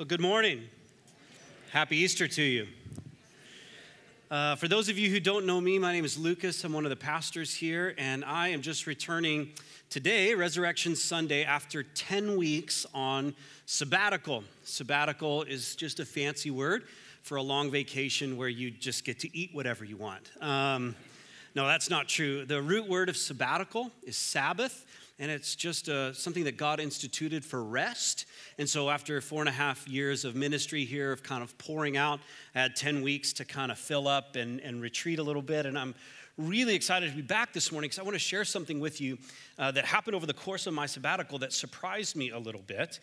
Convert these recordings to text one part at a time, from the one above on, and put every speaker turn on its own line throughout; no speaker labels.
Well, good morning. Happy Easter to you. Uh, for those of you who don't know me, my name is Lucas. I'm one of the pastors here, and I am just returning today, Resurrection Sunday, after 10 weeks on sabbatical. Sabbatical is just a fancy word for a long vacation where you just get to eat whatever you want. Um, no, that's not true. The root word of sabbatical is Sabbath, and it's just uh, something that God instituted for rest. And so, after four and a half years of ministry here, of kind of pouring out, I had 10 weeks to kind of fill up and, and retreat a little bit. And I'm really excited to be back this morning because I want to share something with you uh, that happened over the course of my sabbatical that surprised me a little bit.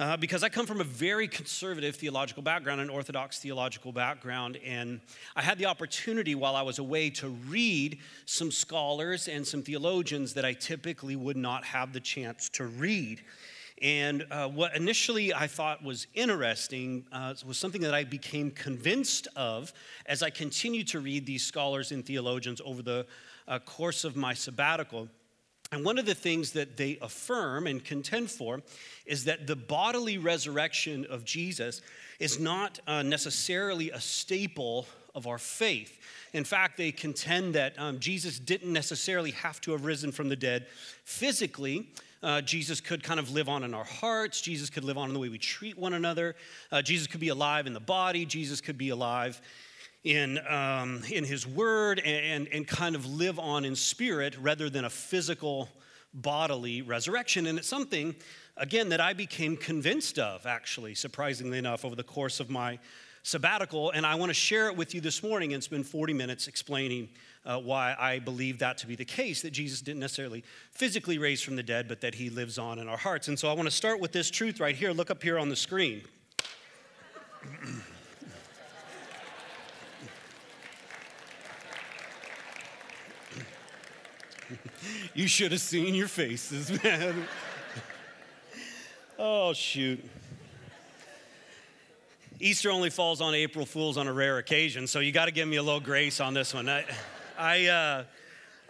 Uh, because I come from a very conservative theological background, an Orthodox theological background, and I had the opportunity while I was away to read some scholars and some theologians that I typically would not have the chance to read. And uh, what initially I thought was interesting uh, was something that I became convinced of as I continued to read these scholars and theologians over the uh, course of my sabbatical. And one of the things that they affirm and contend for is that the bodily resurrection of Jesus is not uh, necessarily a staple of our faith. In fact, they contend that um, Jesus didn't necessarily have to have risen from the dead physically. Uh, Jesus could kind of live on in our hearts. Jesus could live on in the way we treat one another. Uh, Jesus could be alive in the body. Jesus could be alive in, um, in his word and, and kind of live on in spirit rather than a physical bodily resurrection. And it's something, again, that I became convinced of, actually, surprisingly enough, over the course of my sabbatical. And I want to share it with you this morning and spend 40 minutes explaining uh, why I believe that to be the case that Jesus didn't necessarily physically raise from the dead, but that he lives on in our hearts. And so I want to start with this truth right here. Look up here on the screen. you should have seen your faces, man. oh, shoot. Easter only falls on April Fools on a rare occasion, so you got to give me a little grace on this one. I, I, uh,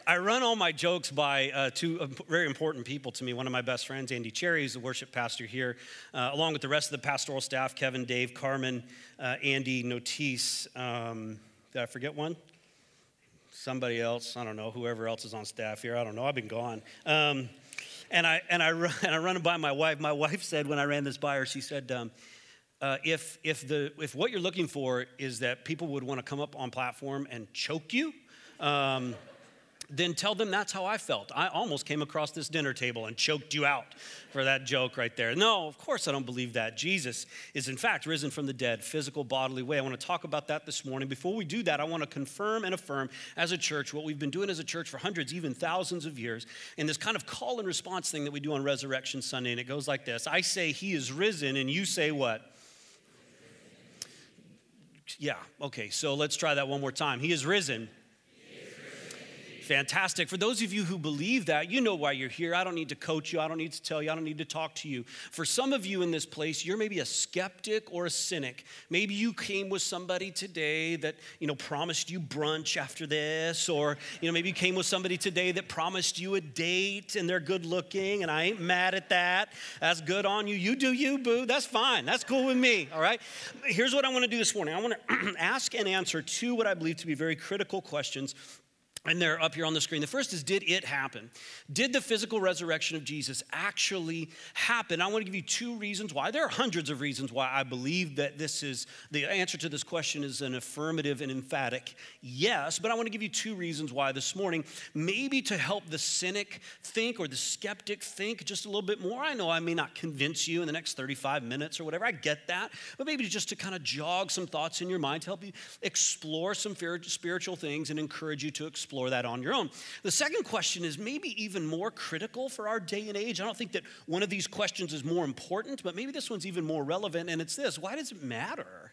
I run all my jokes by uh, two very important people to me. One of my best friends, Andy Cherry, is the worship pastor here, uh, along with the rest of the pastoral staff Kevin, Dave, Carmen, uh, Andy, Notice. Um, did I forget one? Somebody else, I don't know, whoever else is on staff here, I don't know, I've been gone. Um, and, I, and, I run, and I run by my wife. My wife said when I ran this by her, she said, um, uh, if, if, the, if what you're looking for is that people would want to come up on platform and choke you, um, then tell them that's how I felt. I almost came across this dinner table and choked you out for that joke right there. No, of course I don't believe that. Jesus is, in fact, risen from the dead, physical, bodily way. I want to talk about that this morning. Before we do that, I want to confirm and affirm as a church what we've been doing as a church for hundreds, even thousands of years, in this kind of call and response thing that we do on Resurrection Sunday. And it goes like this I say, He is risen, and you say what? Yeah, okay, so let's try that one more time. He is risen fantastic. For those of you who believe that, you know why you're here. I don't need to coach you. I don't need to tell you. I don't need to talk to you. For some of you in this place, you're maybe a skeptic or a cynic. Maybe you came with somebody today that, you know, promised you brunch after this, or, you know, maybe you came with somebody today that promised you a date and they're good looking, and I ain't mad at that. That's good on you. You do you, boo. That's fine. That's cool with me, all right? Here's what I want to do this morning I want to ask and answer two what I believe to be very critical questions and they're up here on the screen. The first is Did it happen? Did the physical resurrection of Jesus actually happen? I want to give you two reasons why. There are hundreds of reasons why I believe that this is the answer to this question is an affirmative and emphatic yes, but I want to give you two reasons why this morning. Maybe to help the cynic think or the skeptic think just a little bit more. I know I may not convince you in the next 35 minutes or whatever, I get that, but maybe just to kind of jog some thoughts in your mind to help you explore some spiritual things and encourage you to explore explore that on your own. The second question is maybe even more critical for our day and age. I don't think that one of these questions is more important, but maybe this one's even more relevant, and it's this why does it matter?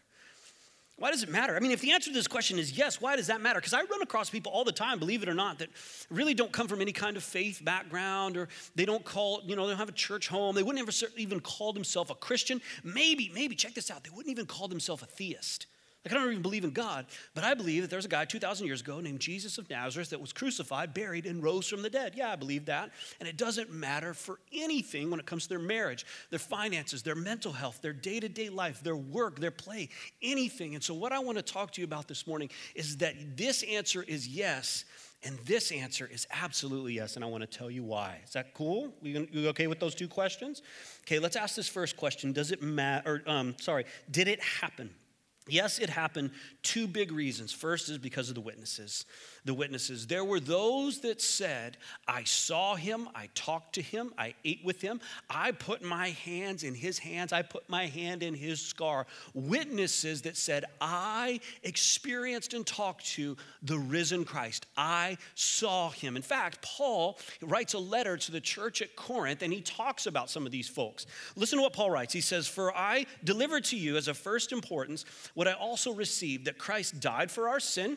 Why does it matter? I mean, if the answer to this question is yes, why does that matter? Because I run across people all the time, believe it or not, that really don't come from any kind of faith background or they don't call, you know, they don't have a church home. They wouldn't ever even call themselves a Christian. Maybe, maybe, check this out, they wouldn't even call themselves a theist. Like, I don't even believe in God, but I believe that there was a guy 2,000 years ago named Jesus of Nazareth that was crucified, buried, and rose from the dead. Yeah, I believe that. And it doesn't matter for anything when it comes to their marriage, their finances, their mental health, their day to day life, their work, their play, anything. And so, what I want to talk to you about this morning is that this answer is yes. And this answer is absolutely yes, and I want to tell you why. Is that cool? You, you okay with those two questions? Okay, let's ask this first question. Does it matter? Um, sorry, did it happen? Yes, it happened. Two big reasons. First is because of the witnesses. The witnesses. There were those that said, I saw him, I talked to him, I ate with him, I put my hands in his hands, I put my hand in his scar. Witnesses that said, I experienced and talked to the risen Christ. I saw him. In fact, Paul writes a letter to the church at Corinth and he talks about some of these folks. Listen to what Paul writes. He says, For I delivered to you as of first importance what I also received that Christ died for our sin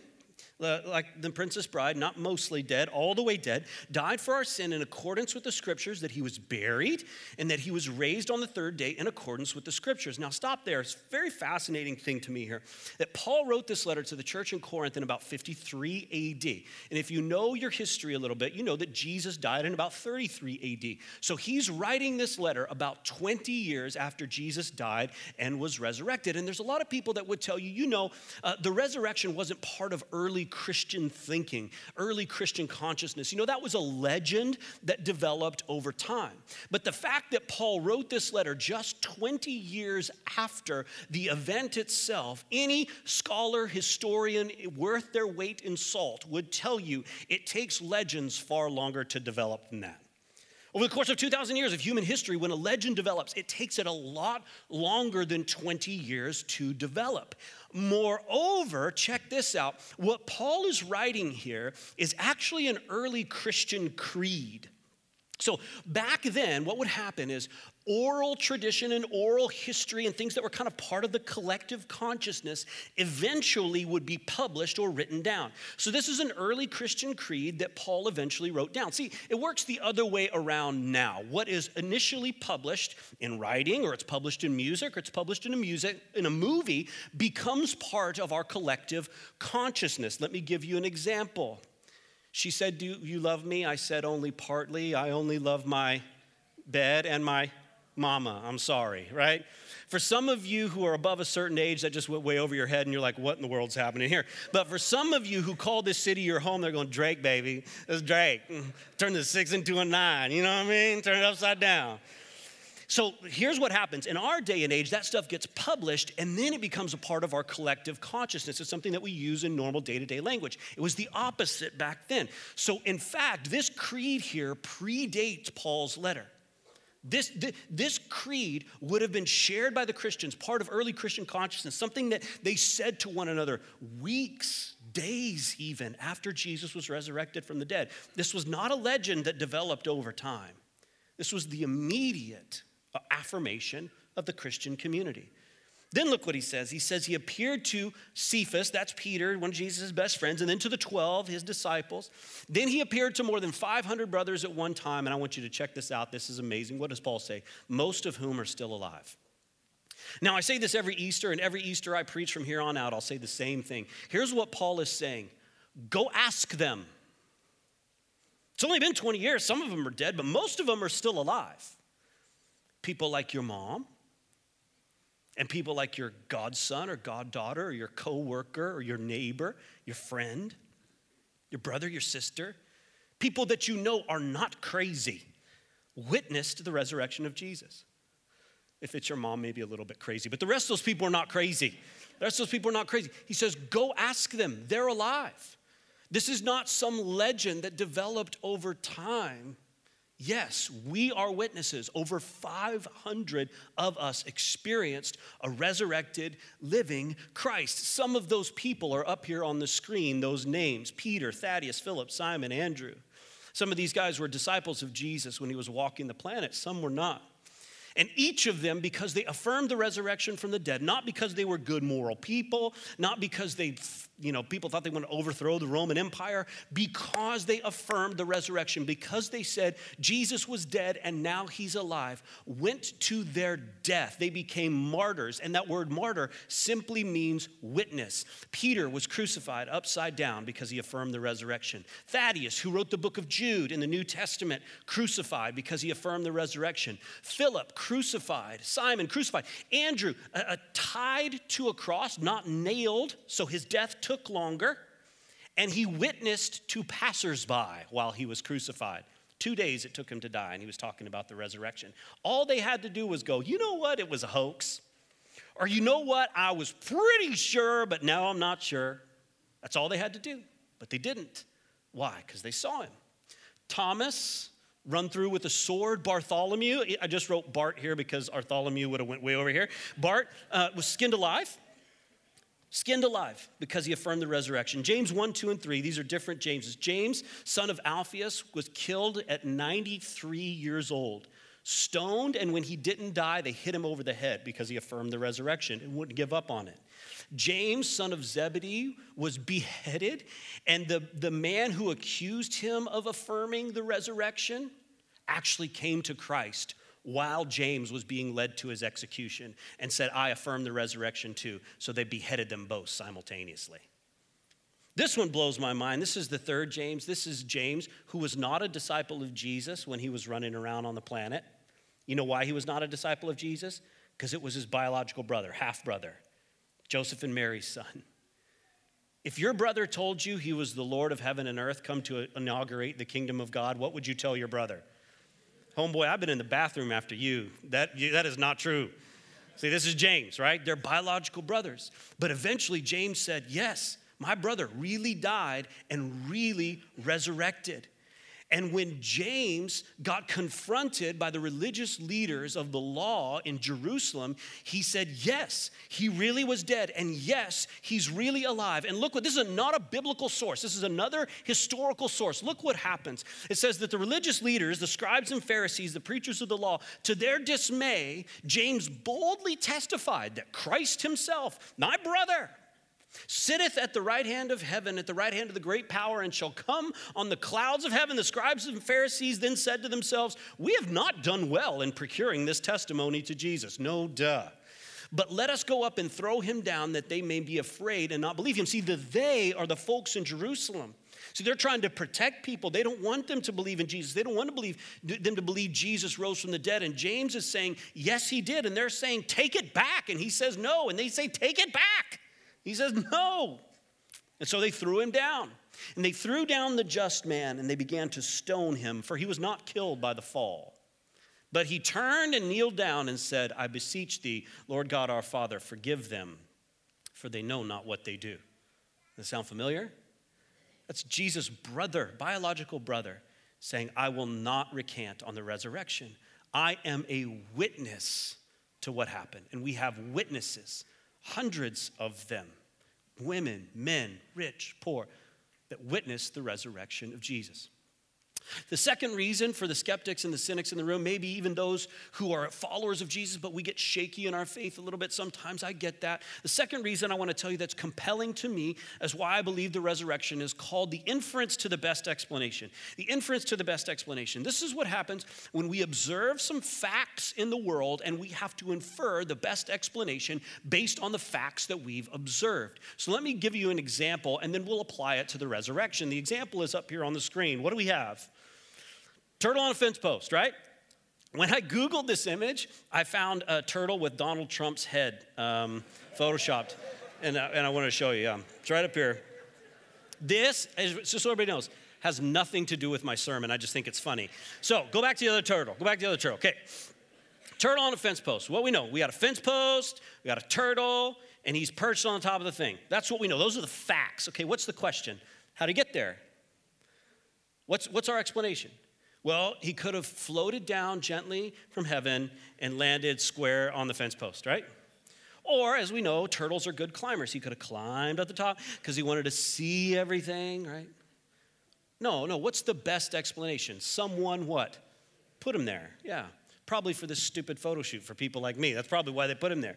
like the Princess Bride, not mostly dead, all the way dead, died for our sin in accordance with the scriptures, that he was buried, and that he was raised on the third day in accordance with the scriptures. Now, stop there. It's a very fascinating thing to me here that Paul wrote this letter to the church in Corinth in about 53 AD. And if you know your history a little bit, you know that Jesus died in about 33 AD. So he's writing this letter about 20 years after Jesus died and was resurrected. And there's a lot of people that would tell you, you know, uh, the resurrection wasn't part of early Christian thinking, early Christian consciousness. You know, that was a legend that developed over time. But the fact that Paul wrote this letter just 20 years after the event itself, any scholar, historian worth their weight in salt would tell you it takes legends far longer to develop than that. Over the course of 2,000 years of human history, when a legend develops, it takes it a lot longer than 20 years to develop. Moreover, check this out what Paul is writing here is actually an early Christian creed. So, back then, what would happen is oral tradition and oral history and things that were kind of part of the collective consciousness eventually would be published or written down. So, this is an early Christian creed that Paul eventually wrote down. See, it works the other way around now. What is initially published in writing, or it's published in music, or it's published in a music in a movie, becomes part of our collective consciousness. Let me give you an example. She said, Do you love me? I said, Only partly. I only love my bed and my mama. I'm sorry, right? For some of you who are above a certain age, that just went way over your head and you're like, what in the world's happening here? But for some of you who call this city your home, they're going, Drake, baby. It's Drake. Turn the six into a nine. You know what I mean? Turn it upside down. So here's what happens. In our day and age, that stuff gets published and then it becomes a part of our collective consciousness. It's something that we use in normal day to day language. It was the opposite back then. So, in fact, this creed here predates Paul's letter. This, this, creed would have been shared by the Christians, part of early Christian consciousness, something that they said to one another weeks, days even after Jesus was resurrected from the dead. This was not a legend that developed over time, this was the immediate uh, affirmation of the Christian community. Then look what he says. He says he appeared to Cephas, that's Peter, one of Jesus' best friends, and then to the 12, his disciples. Then he appeared to more than 500 brothers at one time. And I want you to check this out. This is amazing. What does Paul say? Most of whom are still alive. Now, I say this every Easter, and every Easter I preach from here on out, I'll say the same thing. Here's what Paul is saying Go ask them. It's only been 20 years. Some of them are dead, but most of them are still alive. People like your mom, and people like your godson or goddaughter or your coworker or your neighbor, your friend, your brother, your sister, people that you know are not crazy, witnessed the resurrection of Jesus. If it's your mom, maybe a little bit crazy, but the rest of those people are not crazy. The rest of those people are not crazy. He says, Go ask them, they're alive. This is not some legend that developed over time. Yes, we are witnesses. Over 500 of us experienced a resurrected, living Christ. Some of those people are up here on the screen, those names Peter, Thaddeus, Philip, Simon, Andrew. Some of these guys were disciples of Jesus when he was walking the planet, some were not. And each of them, because they affirmed the resurrection from the dead, not because they were good moral people, not because they, you know, people thought they wanted to overthrow the Roman Empire, because they affirmed the resurrection, because they said Jesus was dead and now he's alive, went to their death. They became martyrs. And that word martyr simply means witness. Peter was crucified upside down because he affirmed the resurrection. Thaddeus, who wrote the book of Jude in the New Testament, crucified because he affirmed the resurrection. Philip, crucified. Simon, crucified. Andrew, uh, tied to a cross, not nailed, so his death took longer. And he witnessed to passersby while he was crucified. Two days it took him to die, and he was talking about the resurrection. All they had to do was go, you know what? It was a hoax. Or you know what? I was pretty sure, but now I'm not sure. That's all they had to do. But they didn't. Why? Because they saw him. Thomas, run through with a sword. Bartholomew, I just wrote Bart here because Bartholomew would have went way over here. Bart uh, was skinned alive. Skinned alive because he affirmed the resurrection. James 1, 2, and 3, these are different Jameses. James, son of Alphaeus, was killed at 93 years old, stoned, and when he didn't die, they hit him over the head because he affirmed the resurrection and wouldn't give up on it. James, son of Zebedee, was beheaded, and the, the man who accused him of affirming the resurrection actually came to Christ while James was being led to his execution and said, I affirm the resurrection too. So they beheaded them both simultaneously. This one blows my mind. This is the third James. This is James, who was not a disciple of Jesus when he was running around on the planet. You know why he was not a disciple of Jesus? Because it was his biological brother, half brother. Joseph and Mary's son. If your brother told you he was the Lord of heaven and earth come to inaugurate the kingdom of God, what would you tell your brother? Homeboy, I've been in the bathroom after you. That, that is not true. See, this is James, right? They're biological brothers. But eventually, James said, Yes, my brother really died and really resurrected. And when James got confronted by the religious leaders of the law in Jerusalem, he said, Yes, he really was dead. And yes, he's really alive. And look what this is not a biblical source. This is another historical source. Look what happens. It says that the religious leaders, the scribes and Pharisees, the preachers of the law, to their dismay, James boldly testified that Christ himself, my brother, sitteth at the right hand of heaven, at the right hand of the great power, and shall come on the clouds of heaven. The scribes and Pharisees then said to themselves, We have not done well in procuring this testimony to Jesus. No, duh. But let us go up and throw him down that they may be afraid and not believe him. See, the they are the folks in Jerusalem. See, they're trying to protect people. They don't want them to believe in Jesus. They don't want to believe them to believe Jesus rose from the dead. And James is saying, yes, he did. And they're saying, take it back. And he says, no. And they say, take it back. He says, No. And so they threw him down. And they threw down the just man and they began to stone him, for he was not killed by the fall. But he turned and kneeled down and said, I beseech thee, Lord God our Father, forgive them, for they know not what they do. Does that sound familiar? That's Jesus' brother, biological brother, saying, I will not recant on the resurrection. I am a witness to what happened. And we have witnesses hundreds of them women, men, rich, poor that witnessed the resurrection of Jesus. The second reason for the skeptics and the cynics in the room, maybe even those who are followers of Jesus, but we get shaky in our faith a little bit sometimes, I get that. The second reason I want to tell you that's compelling to me as why I believe the resurrection is called the inference to the best explanation. The inference to the best explanation. This is what happens when we observe some facts in the world and we have to infer the best explanation based on the facts that we've observed. So let me give you an example and then we'll apply it to the resurrection. The example is up here on the screen. What do we have? Turtle on a fence post, right? When I Googled this image, I found a turtle with Donald Trump's head um, photoshopped. And, uh, and I want to show you. Um, it's right up here. This, is, just so everybody knows, has nothing to do with my sermon. I just think it's funny. So go back to the other turtle. Go back to the other turtle. Okay. Turtle on a fence post. What we know, we got a fence post, we got a turtle, and he's perched on top of the thing. That's what we know. Those are the facts. Okay, what's the question? How to get there? What's, what's our explanation? Well, he could have floated down gently from heaven and landed square on the fence post, right? Or, as we know, turtles are good climbers. He could have climbed at the top because he wanted to see everything, right? No, no. What's the best explanation? Someone what? Put him there. Yeah. Probably for this stupid photo shoot for people like me. That's probably why they put him there.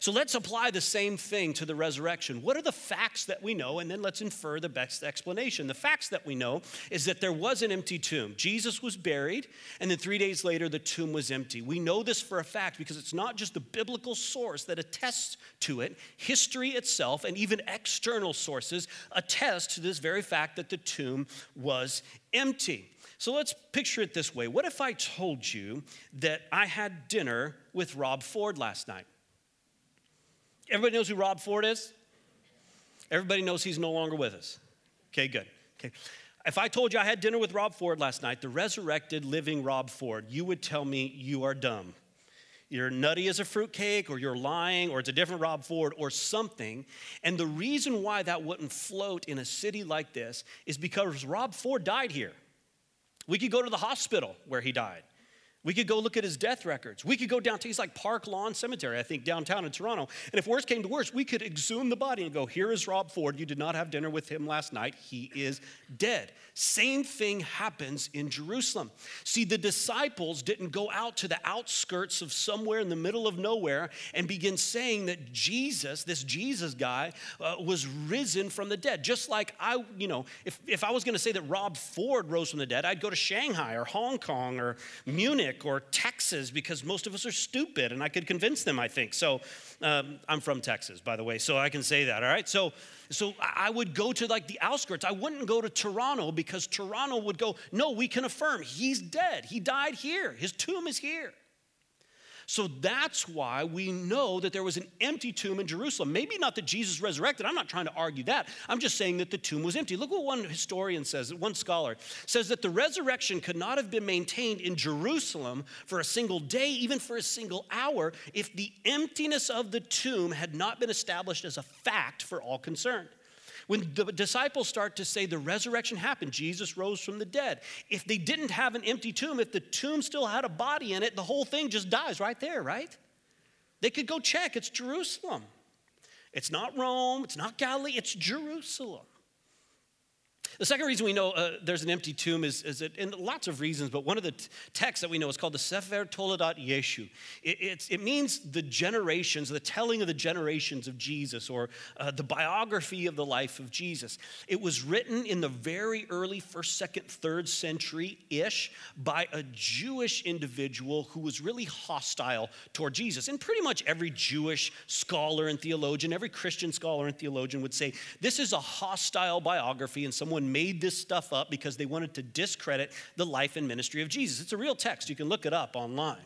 So let's apply the same thing to the resurrection. What are the facts that we know? And then let's infer the best explanation. The facts that we know is that there was an empty tomb. Jesus was buried, and then three days later, the tomb was empty. We know this for a fact because it's not just the biblical source that attests to it, history itself and even external sources attest to this very fact that the tomb was empty. So let's picture it this way. What if I told you that I had dinner with Rob Ford last night? Everybody knows who Rob Ford is? Everybody knows he's no longer with us. Okay, good. Okay. If I told you I had dinner with Rob Ford last night, the resurrected, living Rob Ford, you would tell me you are dumb. You're nutty as a fruitcake, or you're lying, or it's a different Rob Ford, or something. And the reason why that wouldn't float in a city like this is because Rob Ford died here. We could go to the hospital where he died. We could go look at his death records. We could go down to, he's like Park Lawn Cemetery, I think, downtown in Toronto. And if worse came to worse, we could exhume the body and go, here is Rob Ford. You did not have dinner with him last night. He is dead. Same thing happens in Jerusalem. See, the disciples didn't go out to the outskirts of somewhere in the middle of nowhere and begin saying that Jesus, this Jesus guy, uh, was risen from the dead. Just like I, you know, if, if I was going to say that Rob Ford rose from the dead, I'd go to Shanghai or Hong Kong or Munich or Texas because most of us are stupid, and I could convince them, I think. So um, I'm from Texas, by the way, so I can say that, all right? So, so I would go to like the outskirts. I wouldn't go to Toronto because Toronto would go, no, we can affirm he's dead. He died here, his tomb is here. So that's why we know that there was an empty tomb in Jerusalem. Maybe not that Jesus resurrected. I'm not trying to argue that. I'm just saying that the tomb was empty. Look what one historian says, one scholar says that the resurrection could not have been maintained in Jerusalem for a single day, even for a single hour, if the emptiness of the tomb had not been established as a fact for all concerned. When the disciples start to say the resurrection happened, Jesus rose from the dead, if they didn't have an empty tomb, if the tomb still had a body in it, the whole thing just dies right there, right? They could go check. It's Jerusalem. It's not Rome, it's not Galilee, it's Jerusalem. The second reason we know uh, there's an empty tomb is, is that, and lots of reasons, but one of the t- texts that we know is called the Sefer Toledot Yeshu. It, it means the generations, the telling of the generations of Jesus, or uh, the biography of the life of Jesus. It was written in the very early first, second, third century ish by a Jewish individual who was really hostile toward Jesus. And pretty much every Jewish scholar and theologian, every Christian scholar and theologian would say this is a hostile biography and someone made this stuff up because they wanted to discredit the life and ministry of Jesus. It's a real text. You can look it up online.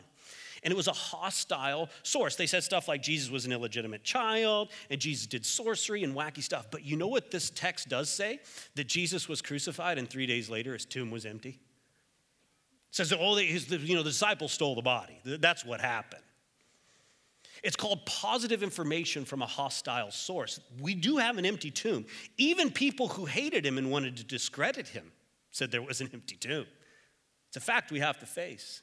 And it was a hostile source. They said stuff like Jesus was an illegitimate child and Jesus did sorcery and wacky stuff. But you know what this text does say? That Jesus was crucified and three days later his tomb was empty. It says that all the, his, you know, the disciples stole the body. That's what happened. It's called positive information from a hostile source. We do have an empty tomb. Even people who hated him and wanted to discredit him said there was an empty tomb. It's a fact we have to face.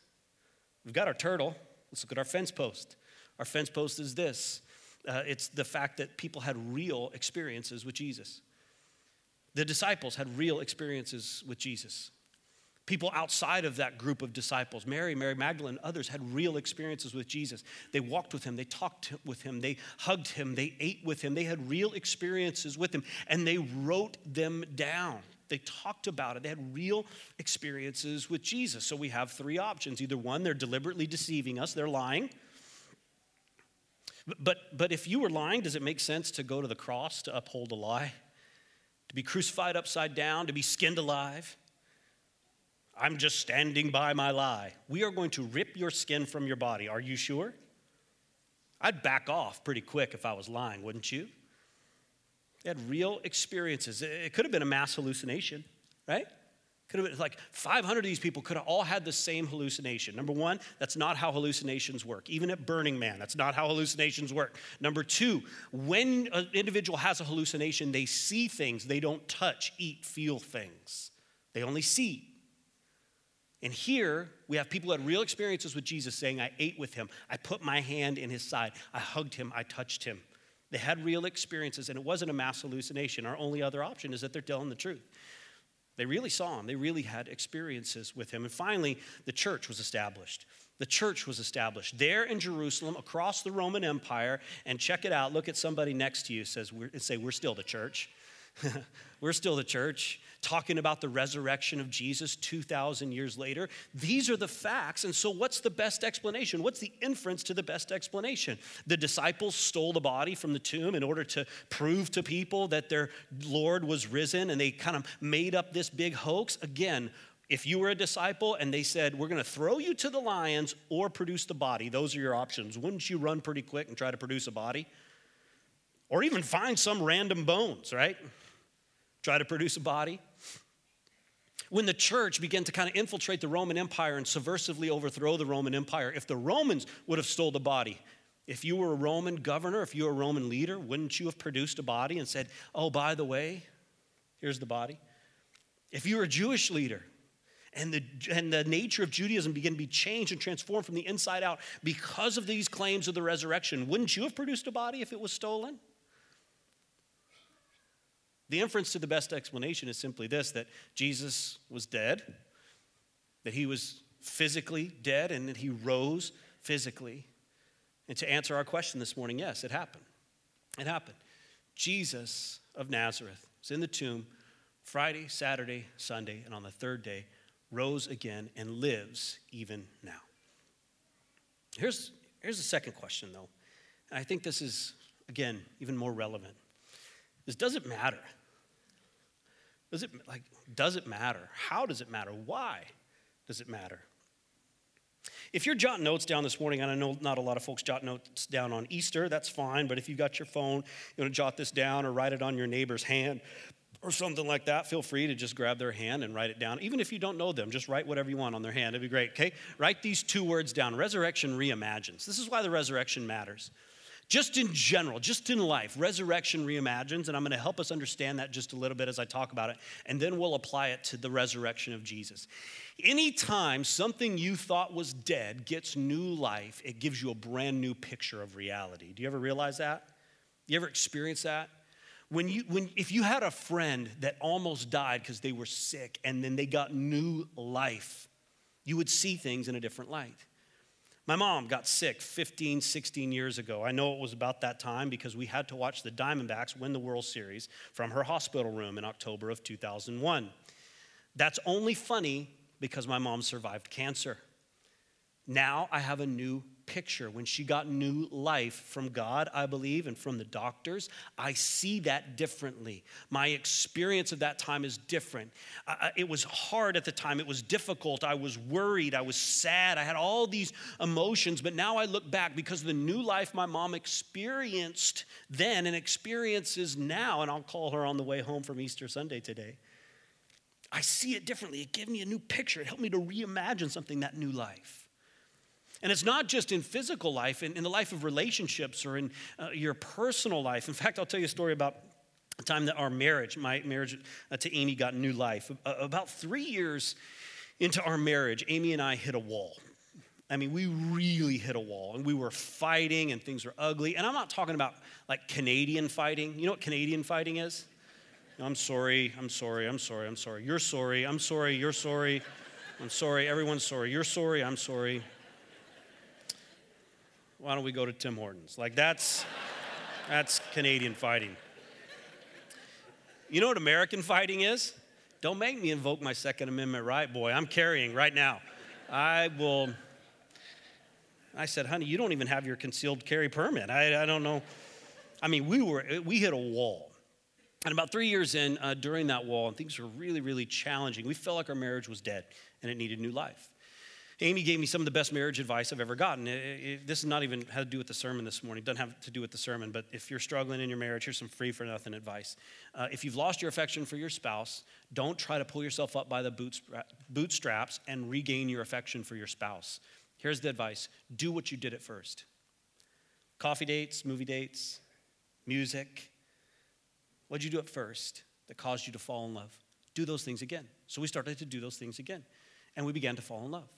We've got our turtle. Let's look at our fence post. Our fence post is this uh, it's the fact that people had real experiences with Jesus. The disciples had real experiences with Jesus. People outside of that group of disciples, Mary, Mary Magdalene, others, had real experiences with Jesus. They walked with him, they talked with him, they hugged him, they ate with him, they had real experiences with him, and they wrote them down. They talked about it. They had real experiences with Jesus. So we have three options. Either one, they're deliberately deceiving us, they're lying. But, but if you were lying, does it make sense to go to the cross to uphold a lie? To be crucified upside down, to be skinned alive? I'm just standing by my lie. We are going to rip your skin from your body. Are you sure? I'd back off pretty quick if I was lying, wouldn't you? They had real experiences. It could have been a mass hallucination, right? Could have been like 500 of these people could have all had the same hallucination. Number one, that's not how hallucinations work. Even at Burning Man, that's not how hallucinations work. Number two, when an individual has a hallucination, they see things, they don't touch, eat, feel things. They only see. And here we have people who had real experiences with Jesus saying, I ate with him, I put my hand in his side, I hugged him, I touched him. They had real experiences, and it wasn't a mass hallucination. Our only other option is that they're telling the truth. They really saw him, they really had experiences with him. And finally, the church was established. The church was established there in Jerusalem, across the Roman Empire. And check it out. Look at somebody next to you says, and say, We're still the church. We're still the church talking about the resurrection of Jesus 2,000 years later. These are the facts. And so, what's the best explanation? What's the inference to the best explanation? The disciples stole the body from the tomb in order to prove to people that their Lord was risen, and they kind of made up this big hoax. Again, if you were a disciple and they said, We're going to throw you to the lions or produce the body, those are your options. Wouldn't you run pretty quick and try to produce a body? Or even find some random bones, right? Try to produce a body. When the church began to kind of infiltrate the Roman Empire and subversively overthrow the Roman Empire, if the Romans would have stole the body, if you were a Roman governor, if you were a Roman leader, wouldn't you have produced a body and said, Oh, by the way, here's the body? If you were a Jewish leader, and the, and the nature of Judaism began to be changed and transformed from the inside out because of these claims of the resurrection. Wouldn't you have produced a body if it was stolen? The inference to the best explanation is simply this that Jesus was dead, that he was physically dead, and that he rose physically. And to answer our question this morning, yes, it happened. It happened. Jesus of Nazareth was in the tomb Friday, Saturday, Sunday, and on the third day, rose again, and lives even now. Here's, here's the second question, though. And I think this is, again, even more relevant. Is does it matter? Does it like does it matter? How does it matter? Why does it matter? If you're jotting notes down this morning, and I know not a lot of folks jot notes down on Easter, that's fine, but if you've got your phone, you want to jot this down or write it on your neighbor's hand, or something like that, feel free to just grab their hand and write it down. Even if you don't know them, just write whatever you want on their hand. It'd be great, okay? Write these two words down Resurrection reimagines. This is why the resurrection matters. Just in general, just in life, resurrection reimagines, and I'm going to help us understand that just a little bit as I talk about it, and then we'll apply it to the resurrection of Jesus. Anytime something you thought was dead gets new life, it gives you a brand new picture of reality. Do you ever realize that? You ever experience that? When you, when, if you had a friend that almost died because they were sick and then they got new life, you would see things in a different light. My mom got sick 15, 16 years ago. I know it was about that time because we had to watch the Diamondbacks win the World Series from her hospital room in October of 2001. That's only funny because my mom survived cancer. Now I have a new picture. When she got new life from God, I believe, and from the doctors, I see that differently. My experience of that time is different. Uh, it was hard at the time, it was difficult. I was worried, I was sad, I had all these emotions, but now I look back because the new life my mom experienced then and experiences now, and I'll call her on the way home from Easter Sunday today. I see it differently. It gave me a new picture. It helped me to reimagine something, that new life. And it's not just in physical life, in, in the life of relationships or in uh, your personal life. In fact, I'll tell you a story about the time that our marriage, my marriage uh, to Amy, got new life. About three years into our marriage, Amy and I hit a wall. I mean, we really hit a wall and we were fighting and things were ugly. And I'm not talking about like Canadian fighting. You know what Canadian fighting is? I'm sorry, I'm sorry, I'm sorry, I'm sorry. You're sorry, I'm sorry, you're sorry. I'm sorry, everyone's sorry. You're sorry, I'm sorry why don't we go to Tim Hortons? Like that's that's Canadian fighting. You know what American fighting is? Don't make me invoke my Second Amendment right, boy. I'm carrying right now. I will. I said, honey, you don't even have your concealed carry permit. I, I don't know. I mean, we were we hit a wall. And about three years in, uh, during that wall, and things were really, really challenging. We felt like our marriage was dead and it needed new life. Amy gave me some of the best marriage advice I've ever gotten. It, it, this is not even had to do with the sermon this morning. It doesn't have to do with the sermon, but if you're struggling in your marriage, here's some free for nothing advice. Uh, if you've lost your affection for your spouse, don't try to pull yourself up by the bootstraps and regain your affection for your spouse. Here's the advice do what you did at first coffee dates, movie dates, music. What'd you do at first that caused you to fall in love? Do those things again. So we started to do those things again, and we began to fall in love.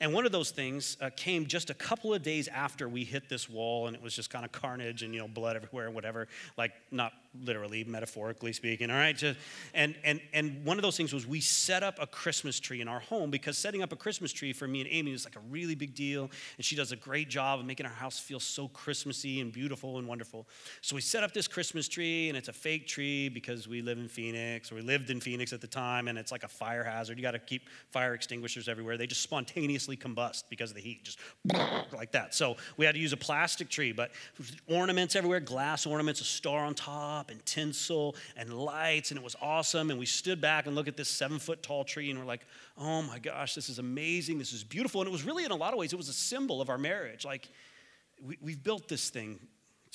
And one of those things uh, came just a couple of days after we hit this wall, and it was just kind of carnage and you know blood everywhere and whatever. Like not literally, metaphorically speaking, all right? Just, and, and, and one of those things was we set up a Christmas tree in our home because setting up a Christmas tree for me and Amy was like a really big deal. And she does a great job of making our house feel so Christmassy and beautiful and wonderful. So we set up this Christmas tree, and it's a fake tree because we live in Phoenix, or we lived in Phoenix at the time, and it's like a fire hazard. You got to keep fire extinguishers everywhere. They just spontaneously combust because of the heat, just like that. So we had to use a plastic tree, but ornaments everywhere, glass ornaments, a star on top, and tinsel and lights, and it was awesome. And we stood back and looked at this seven foot tall tree, and we're like, oh my gosh, this is amazing. This is beautiful. And it was really, in a lot of ways, it was a symbol of our marriage. Like, we, we've built this thing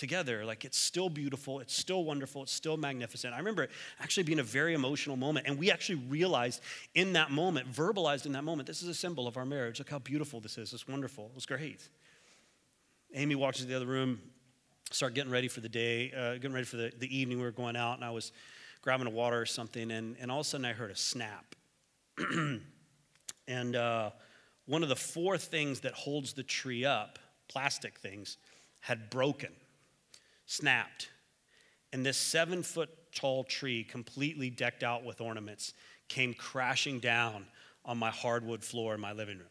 together. Like it's still beautiful, it's still wonderful, it's still magnificent. I remember actually being a very emotional moment, and we actually realized in that moment, verbalized in that moment, this is a symbol of our marriage. Look how beautiful this is. It's wonderful. It was great. Amy walked into the other room, started getting ready for the day, uh, getting ready for the, the evening. We were going out, and I was grabbing a water or something, and, and all of a sudden I heard a snap. and uh, one of the four things that holds the tree up, plastic things, had broken, snapped. And this seven foot tall tree, completely decked out with ornaments, came crashing down on my hardwood floor in my living room.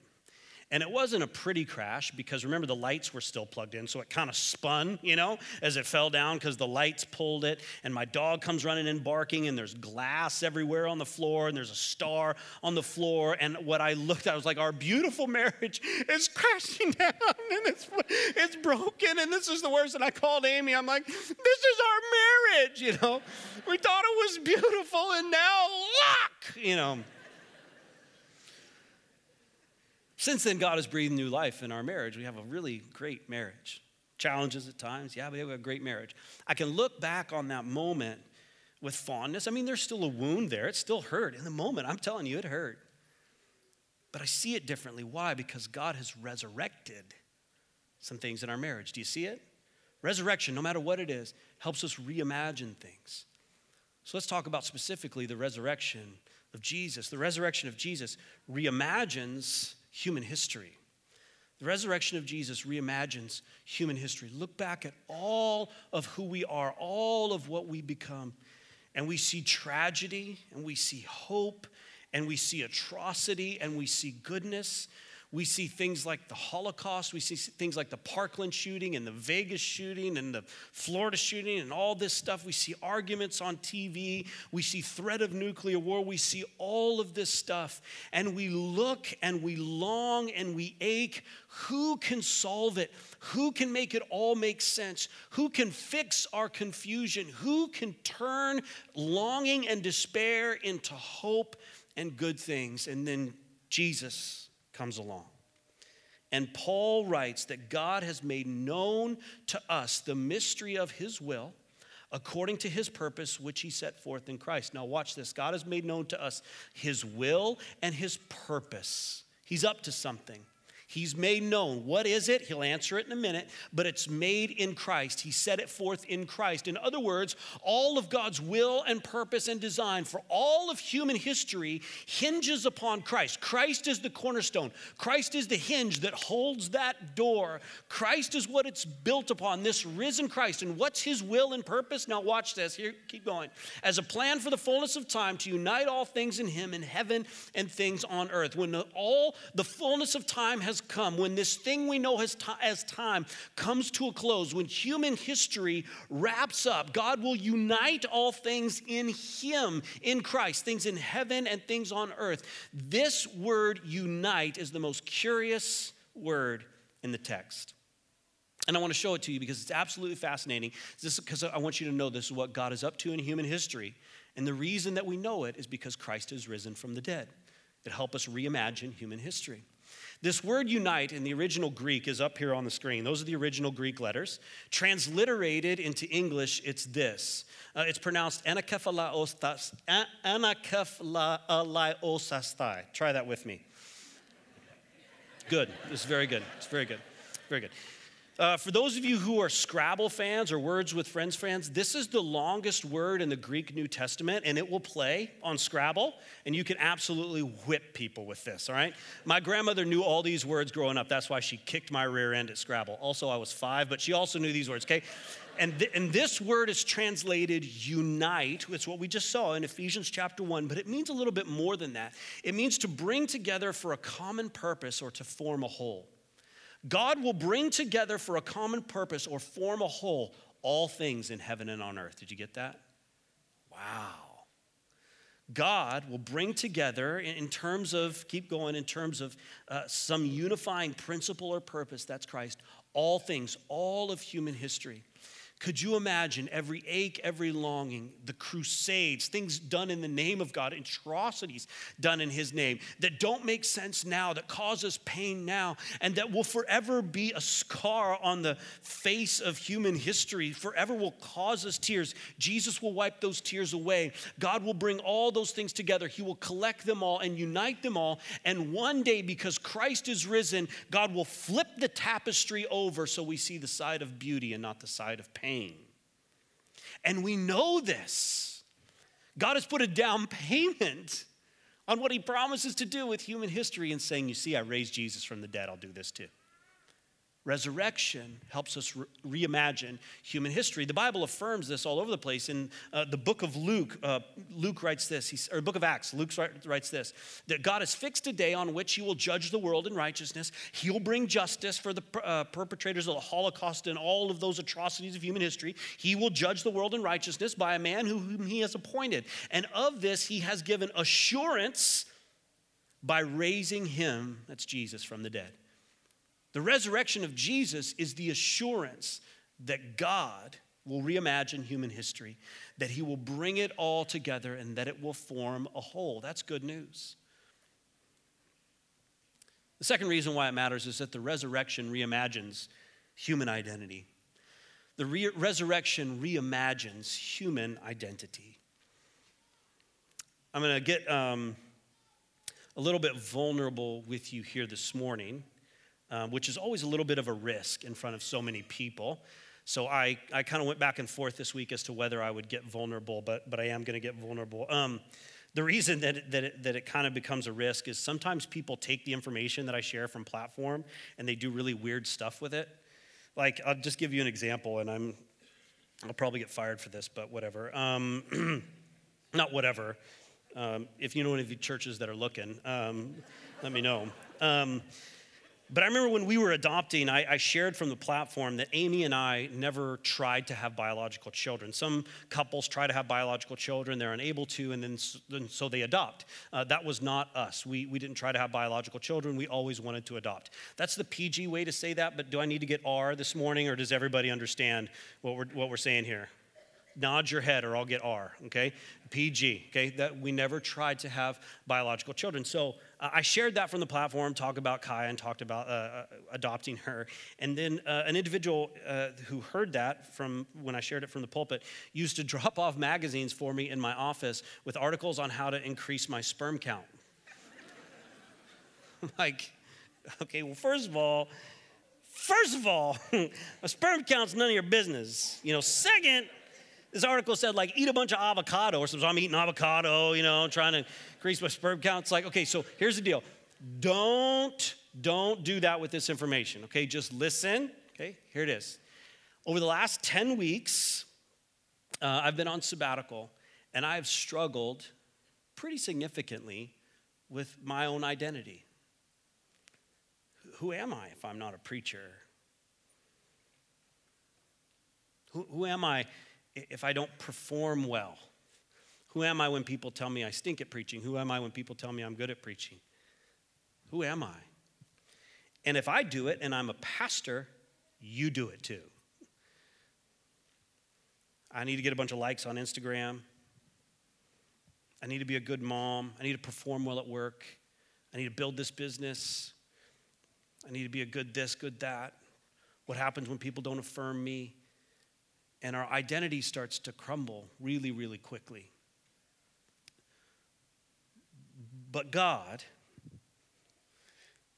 And it wasn't a pretty crash because remember the lights were still plugged in, so it kind of spun, you know, as it fell down because the lights pulled it. And my dog comes running in barking, and there's glass everywhere on the floor, and there's a star on the floor. And what I looked at I was like, our beautiful marriage is crashing down, and it's, it's broken, and this is the worst. And I called Amy, I'm like, this is our marriage, you know. We thought it was beautiful, and now look, you know. Since then, God has breathed new life in our marriage. We have a really great marriage. Challenges at times, yeah, but we have a great marriage. I can look back on that moment with fondness. I mean, there's still a wound there, it still hurt. In the moment, I'm telling you, it hurt. But I see it differently. Why? Because God has resurrected some things in our marriage. Do you see it? Resurrection, no matter what it is, helps us reimagine things. So let's talk about specifically the resurrection of Jesus. The resurrection of Jesus reimagines human history. The resurrection of Jesus reimagines human history. Look back at all of who we are, all of what we become, and we see tragedy, and we see hope, and we see atrocity, and we see goodness, we see things like the Holocaust. We see things like the Parkland shooting and the Vegas shooting and the Florida shooting and all this stuff. We see arguments on TV. We see threat of nuclear war. We see all of this stuff. And we look and we long and we ache. Who can solve it? Who can make it all make sense? Who can fix our confusion? Who can turn longing and despair into hope and good things? And then Jesus comes along. And Paul writes that God has made known to us the mystery of his will according to his purpose, which he set forth in Christ. Now, watch this God has made known to us his will and his purpose. He's up to something. He's made known. What is it? He'll answer it in a minute, but it's made in Christ. He set it forth in Christ. In other words, all of God's will and purpose and design for all of human history hinges upon Christ. Christ is the cornerstone, Christ is the hinge that holds that door. Christ is what it's built upon, this risen Christ. And what's his will and purpose? Now, watch this. Here, keep going. As a plan for the fullness of time to unite all things in him in heaven and things on earth. When all the fullness of time has come, when this thing we know as, as time comes to a close, when human history wraps up, God will unite all things in Him, in Christ, things in heaven and things on earth. This word unite is the most curious word in the text. And I want to show it to you because it's absolutely fascinating. This because I want you to know this is what God is up to in human history. And the reason that we know it is because Christ has risen from the dead. It helps us reimagine human history. This word unite in the original Greek is up here on the screen. Those are the original Greek letters. Transliterated into English, it's this. Uh, it's pronounced anakephalaosastai. Try that with me. Good. It's very good. It's very good. Very good. Uh, for those of you who are Scrabble fans or Words with Friends fans, this is the longest word in the Greek New Testament, and it will play on Scrabble, and you can absolutely whip people with this, all right? My grandmother knew all these words growing up. That's why she kicked my rear end at Scrabble. Also, I was five, but she also knew these words, okay? And, th- and this word is translated unite. It's what we just saw in Ephesians chapter 1, but it means a little bit more than that. It means to bring together for a common purpose or to form a whole. God will bring together for a common purpose or form a whole all things in heaven and on earth. Did you get that? Wow. God will bring together, in terms of, keep going, in terms of uh, some unifying principle or purpose, that's Christ, all things, all of human history. Could you imagine every ache, every longing, the crusades, things done in the name of God, atrocities done in His name that don't make sense now, that cause us pain now, and that will forever be a scar on the face of human history, forever will cause us tears? Jesus will wipe those tears away. God will bring all those things together. He will collect them all and unite them all. And one day, because Christ is risen, God will flip the tapestry over so we see the side of beauty and not the side of pain pain. And we know this. God has put a down payment on what he promises to do with human history and saying, You see, I raised Jesus from the dead, I'll do this too. Resurrection helps us re- reimagine human history. The Bible affirms this all over the place. In uh, the book of Luke, uh, Luke writes this, or book of Acts, Luke writes this that God has fixed a day on which he will judge the world in righteousness. He'll bring justice for the uh, perpetrators of the Holocaust and all of those atrocities of human history. He will judge the world in righteousness by a man whom he has appointed. And of this, he has given assurance by raising him, that's Jesus, from the dead. The resurrection of Jesus is the assurance that God will reimagine human history, that he will bring it all together, and that it will form a whole. That's good news. The second reason why it matters is that the resurrection reimagines human identity. The re- resurrection reimagines human identity. I'm going to get um, a little bit vulnerable with you here this morning um, which is always a little bit of a risk in front of so many people. So I, I kind of went back and forth this week as to whether I would get vulnerable, but, but I am going to get vulnerable. Um, the reason that it, that, it, that it kind of becomes a risk is sometimes people take the information that I share from platform and they do really weird stuff with it. Like, I'll just give you an example, and I'm, I'll probably get fired for this, but whatever. Um, not whatever. Um, if you know any of the churches that are looking, um, let me know. But I remember when we were adopting, I, I, shared from the platform that Amy and I never tried to have biological children. Some couples try to have biological children, they're unable to, and then so they adopt. Uh, that was not us. We, we didn't try to have biological children, we always wanted to adopt. That's the PG way to say that, but do I need to get R this morning, or does everybody understand what we're, what we're saying here? Nod your head or I'll get R, okay? PG, okay? That we never tried to have biological children. So uh, I shared that from the platform, talked about Kaya and talked about uh, uh, adopting her. And then uh, an individual uh, who heard that from when I shared it from the pulpit used to drop off magazines for me in my office with articles on how to increase my sperm count. like, okay, well, first of all, First of all, a sperm count's none of your business. You know, second, this article said, like, eat a bunch of avocado, or so I'm eating avocado, you know, trying to increase my sperm count. It's like, okay, so here's the deal. Don't, don't do that with this information, okay? Just listen, okay? Here it is. Over the last 10 weeks, uh, I've been on sabbatical, and I've struggled pretty significantly with my own identity. Who am I if I'm not a preacher? Who, who am I if I don't perform well? Who am I when people tell me I stink at preaching? Who am I when people tell me I'm good at preaching? Who am I? And if I do it and I'm a pastor, you do it too. I need to get a bunch of likes on Instagram. I need to be a good mom. I need to perform well at work. I need to build this business. I need to be a good this, good that. What happens when people don't affirm me? And our identity starts to crumble really, really quickly. But God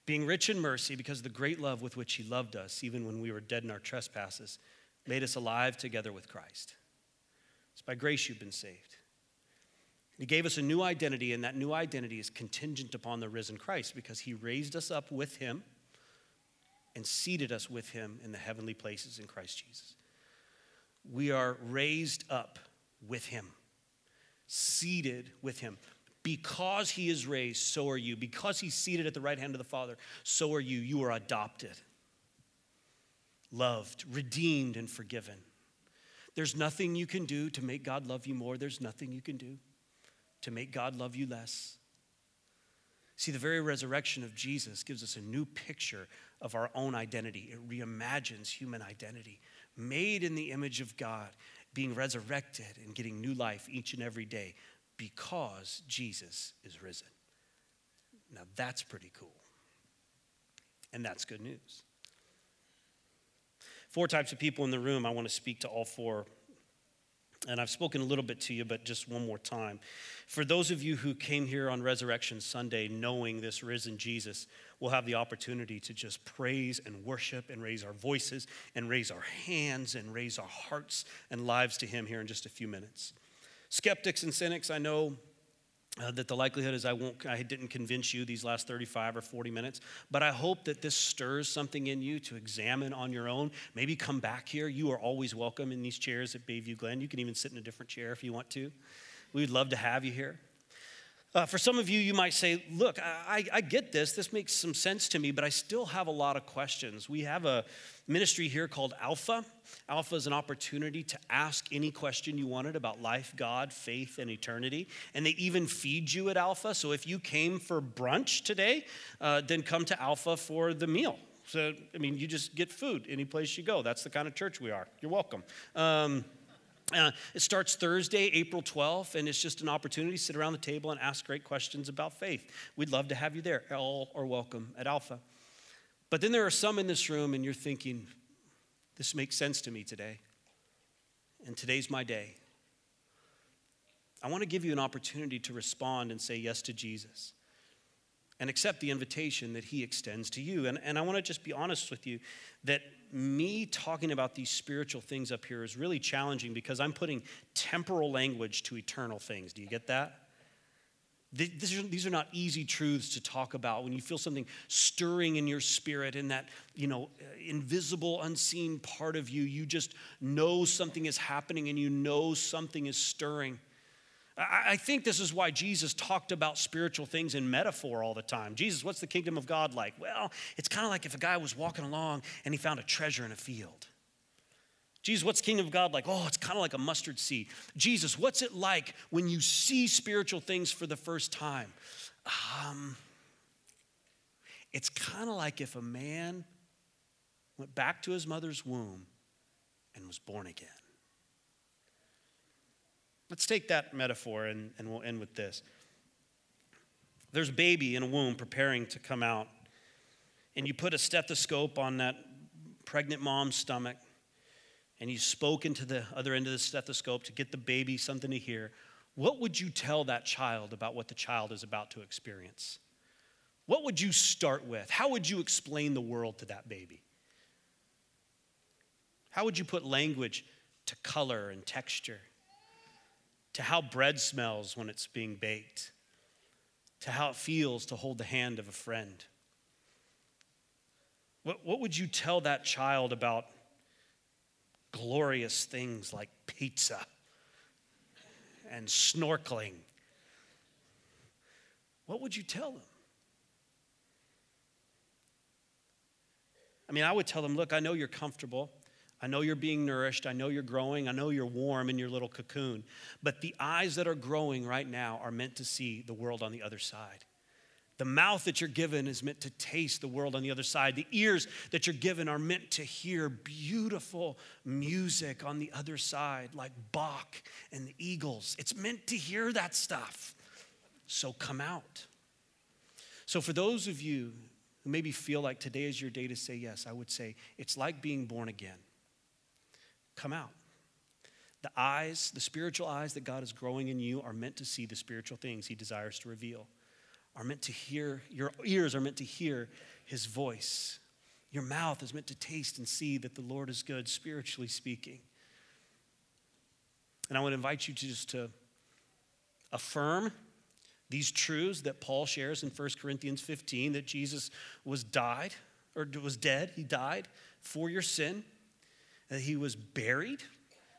being rich in mercy because of the great love with which he loved us, even when we were dead in our trespasses, made us alive together with Christ. It's by grace you've been saved. He gave us a new identity, and that new identity is contingent upon the risen Christ because he raised us up with him and seated us with him in the heavenly places in Christ Jesus. We are raised up with him, seated with him. Because he is raised, so are you. Because he's seated at the right hand of the Father, so are you. You are adopted, loved, redeemed, and forgiven. There's nothing you can do to make God love you more. There's nothing you can do to make God love you less. See, the very resurrection of Jesus gives us a new picture of our own identity. It reimagines human identity, made in the image of God, being resurrected and getting new life each and every day because Jesus is risen. Now, that's pretty cool. And that's good news. Four types of people in the room. I want to speak to all four and I've spoken a little bit to you, but just one more time. For those of you who came here on Resurrection Sunday knowing this risen Jesus, we'll have the opportunity to just praise and worship and raise our voices and raise our hands and raise our hearts and lives to Him here in just a few minutes. Skeptics and cynics, I know uh, that the likelihood is I won't I didn't convince you these last 35 or 40 minutes, but I hope that this stirs something in you to examine on your own. Maybe come back here. You are always welcome in these chairs at Bayview Glen. You can even sit in a different chair if you want to. We'd love to have you here. Uh, for some of you, you might say, Look, I, I, get this. This makes some sense to me, but I still have a lot of questions. We have a ministry here called Alpha. Alpha is an opportunity to ask any question you wanted about life, God, faith, and eternity. And they even feed you at Alpha. So if you came for brunch today, uh, then come to Alpha for the meal. So, I mean, you just get food any place you go. That's the kind of church we are. You're welcome. Um, uh, it starts Thursday, April 12th, and it's just an opportunity to sit around the table and ask great questions about faith. We'd love to have you there. All are welcome at Alpha. But then there are some in this room, and you're thinking, this makes sense to me today. And today's my day. I want to give you an opportunity to respond and say yes to Jesus and accept the invitation that he extends to you. And, and I want to just be honest with you that me talking about these spiritual things up here is really challenging because I'm putting temporal language to eternal things. Do you get that? These are, not easy truths to talk about when you feel something stirring in your spirit in that you know uh, invisible unseen part of you you just know something is happening and you know something is stirring I think this is why Jesus talked about spiritual things in metaphor all the time. Jesus, what's the kingdom of God like? Well, it's kind of like if a guy was walking along and he found a treasure in a field. Jesus, what's the kingdom of God like? Oh, it's kind of like a mustard seed. Jesus, what's it like when you see spiritual things for the first time? Um, it's kind of like if a man went back to his mother's womb and was born again. Let's take that metaphor and, and we'll end with this. There's a baby in a womb preparing to come out, and you put a stethoscope on that pregnant mom's stomach, and you spoke into the other end of the stethoscope to get the baby something to hear. What would you tell that child about what the child is about to experience? What would you start with? How would you explain the world to that baby? How would you put language to color and texture? To how bread smells when it's being baked, to how it feels to hold the hand of a friend. What, what would you tell that child about glorious things like pizza and snorkeling? What would you tell them? I mean, I would tell them, look, I know you're comfortable. I know you're being nourished. I know you're growing. I know you're warm in your little cocoon. But the eyes that are growing right now are meant to see the world on the other side. The mouth that you're given is meant to taste the world on the other side. The ears that you're given are meant to hear beautiful music on the other side, like Bach and the Eagles. It's meant to hear that stuff. So come out. So, for those of you who maybe feel like today is your day to say yes, I would say it's like being born again come out. The eyes, the spiritual eyes that God is growing in you are meant to see the spiritual things He desires to reveal. are meant to hear, your ears are meant to hear his voice. Your mouth is meant to taste and see that the Lord is good, spiritually speaking. And I to invite you to just to affirm these truths that Paul shares in 1 Corinthians 15 that Jesus was died or was dead, he died for your sin, that he was buried,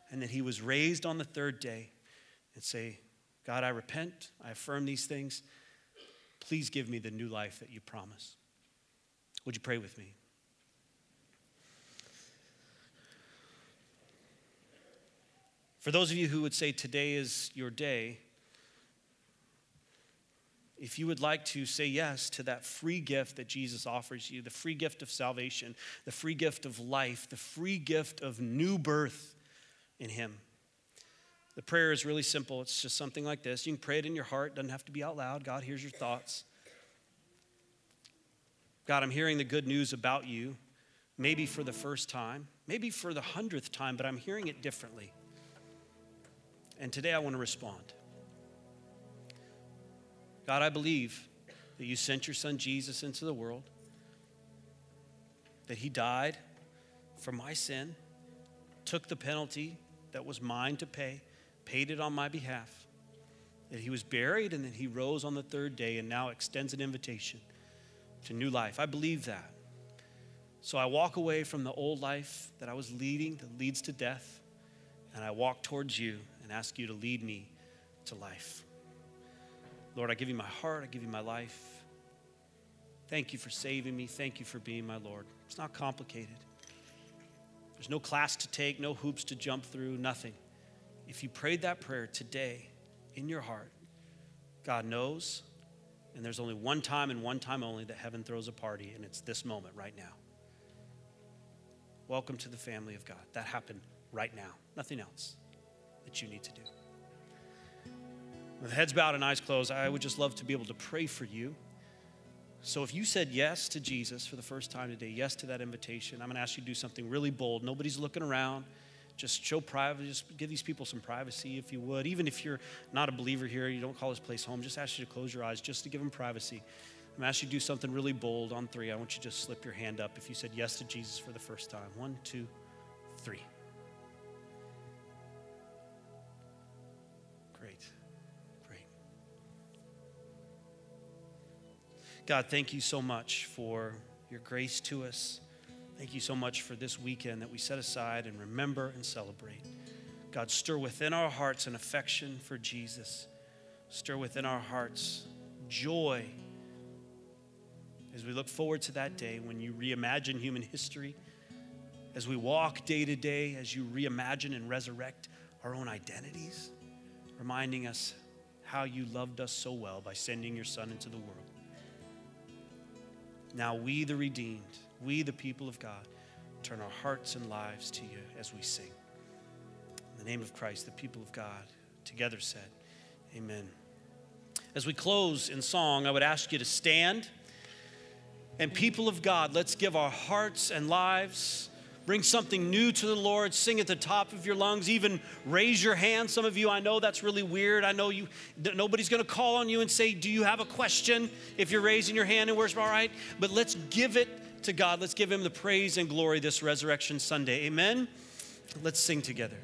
and that he was raised on the third day. And say, God, I repent, I affirm these things. Please give me the new life that you promise. Would you pray with me? For those of you who would say today is your day, if you would like to say yes to that free gift that Jesus offers you, the free gift of salvation, the free gift of life, the free gift of new birth in Him. The prayer is really simple. It's just something like this. You can pray it in your heart, it doesn't have to be out loud. God hears your thoughts. God, I'm hearing the good news about you, maybe for the first time, maybe for the hundredth time, but I'm hearing it differently. And today I want to respond. God, I believe that you sent your son Jesus into the world, that he died for my sin, took the penalty that was mine to pay, paid it on my behalf, that he was buried, and that he rose on the third day and now extends an invitation to new life. I believe that. So I walk away from the old life that I was leading that leads to death, and I walk towards you and ask you to lead me to life. Lord, I give you my heart, I give you my life. Thank you for saving me. Thank you for being my Lord. It's not complicated. There's no class to take, no hoops to jump through, nothing. If you prayed that prayer today in your heart, God knows, and there's only one time and one time only that heaven throws a party, and it's this moment right now. Welcome to the family of God. That happened right now, nothing else that you need to do. With heads bowed and eyes closed, I would just love to be able to pray for you. So if you said yes to Jesus for the first time today, yes to that invitation, I'm going to ask you to do something really bold. Nobody's looking around. Just show privacy. Just give these people some privacy if you would. Even if you're not a believer here, you don't call this place home, just ask you to close your eyes just to give them privacy. I'm going to ask you to do something really bold on three. I want you to just slip your hand up if you said yes to Jesus for the first time. One, two, three. God, thank you so much for your grace to us. Thank you so much for this weekend that we set aside and remember and celebrate. God, stir within our hearts an affection for Jesus. Stir within our hearts joy as we look forward to that day when you reimagine human history, as we walk day to day, as you reimagine and resurrect our own identities, reminding us how you loved us so well by sending your Son into the world. Now, we, the redeemed, we, the people of God, turn our hearts and lives to you as we sing. In the name of Christ, the people of God together said, Amen. As we close in song, I would ask you to stand. And, people of God, let's give our hearts and lives Bring something new to the Lord. Sing at the top of your lungs. Even raise your hand. Some of you, I know that's really weird. I know you. Nobody's going to call on you and say, "Do you have a question?" If you're raising your hand and worship, all right. But let's give it to God. Let's give Him the praise and glory this Resurrection Sunday. Amen. Let's sing together.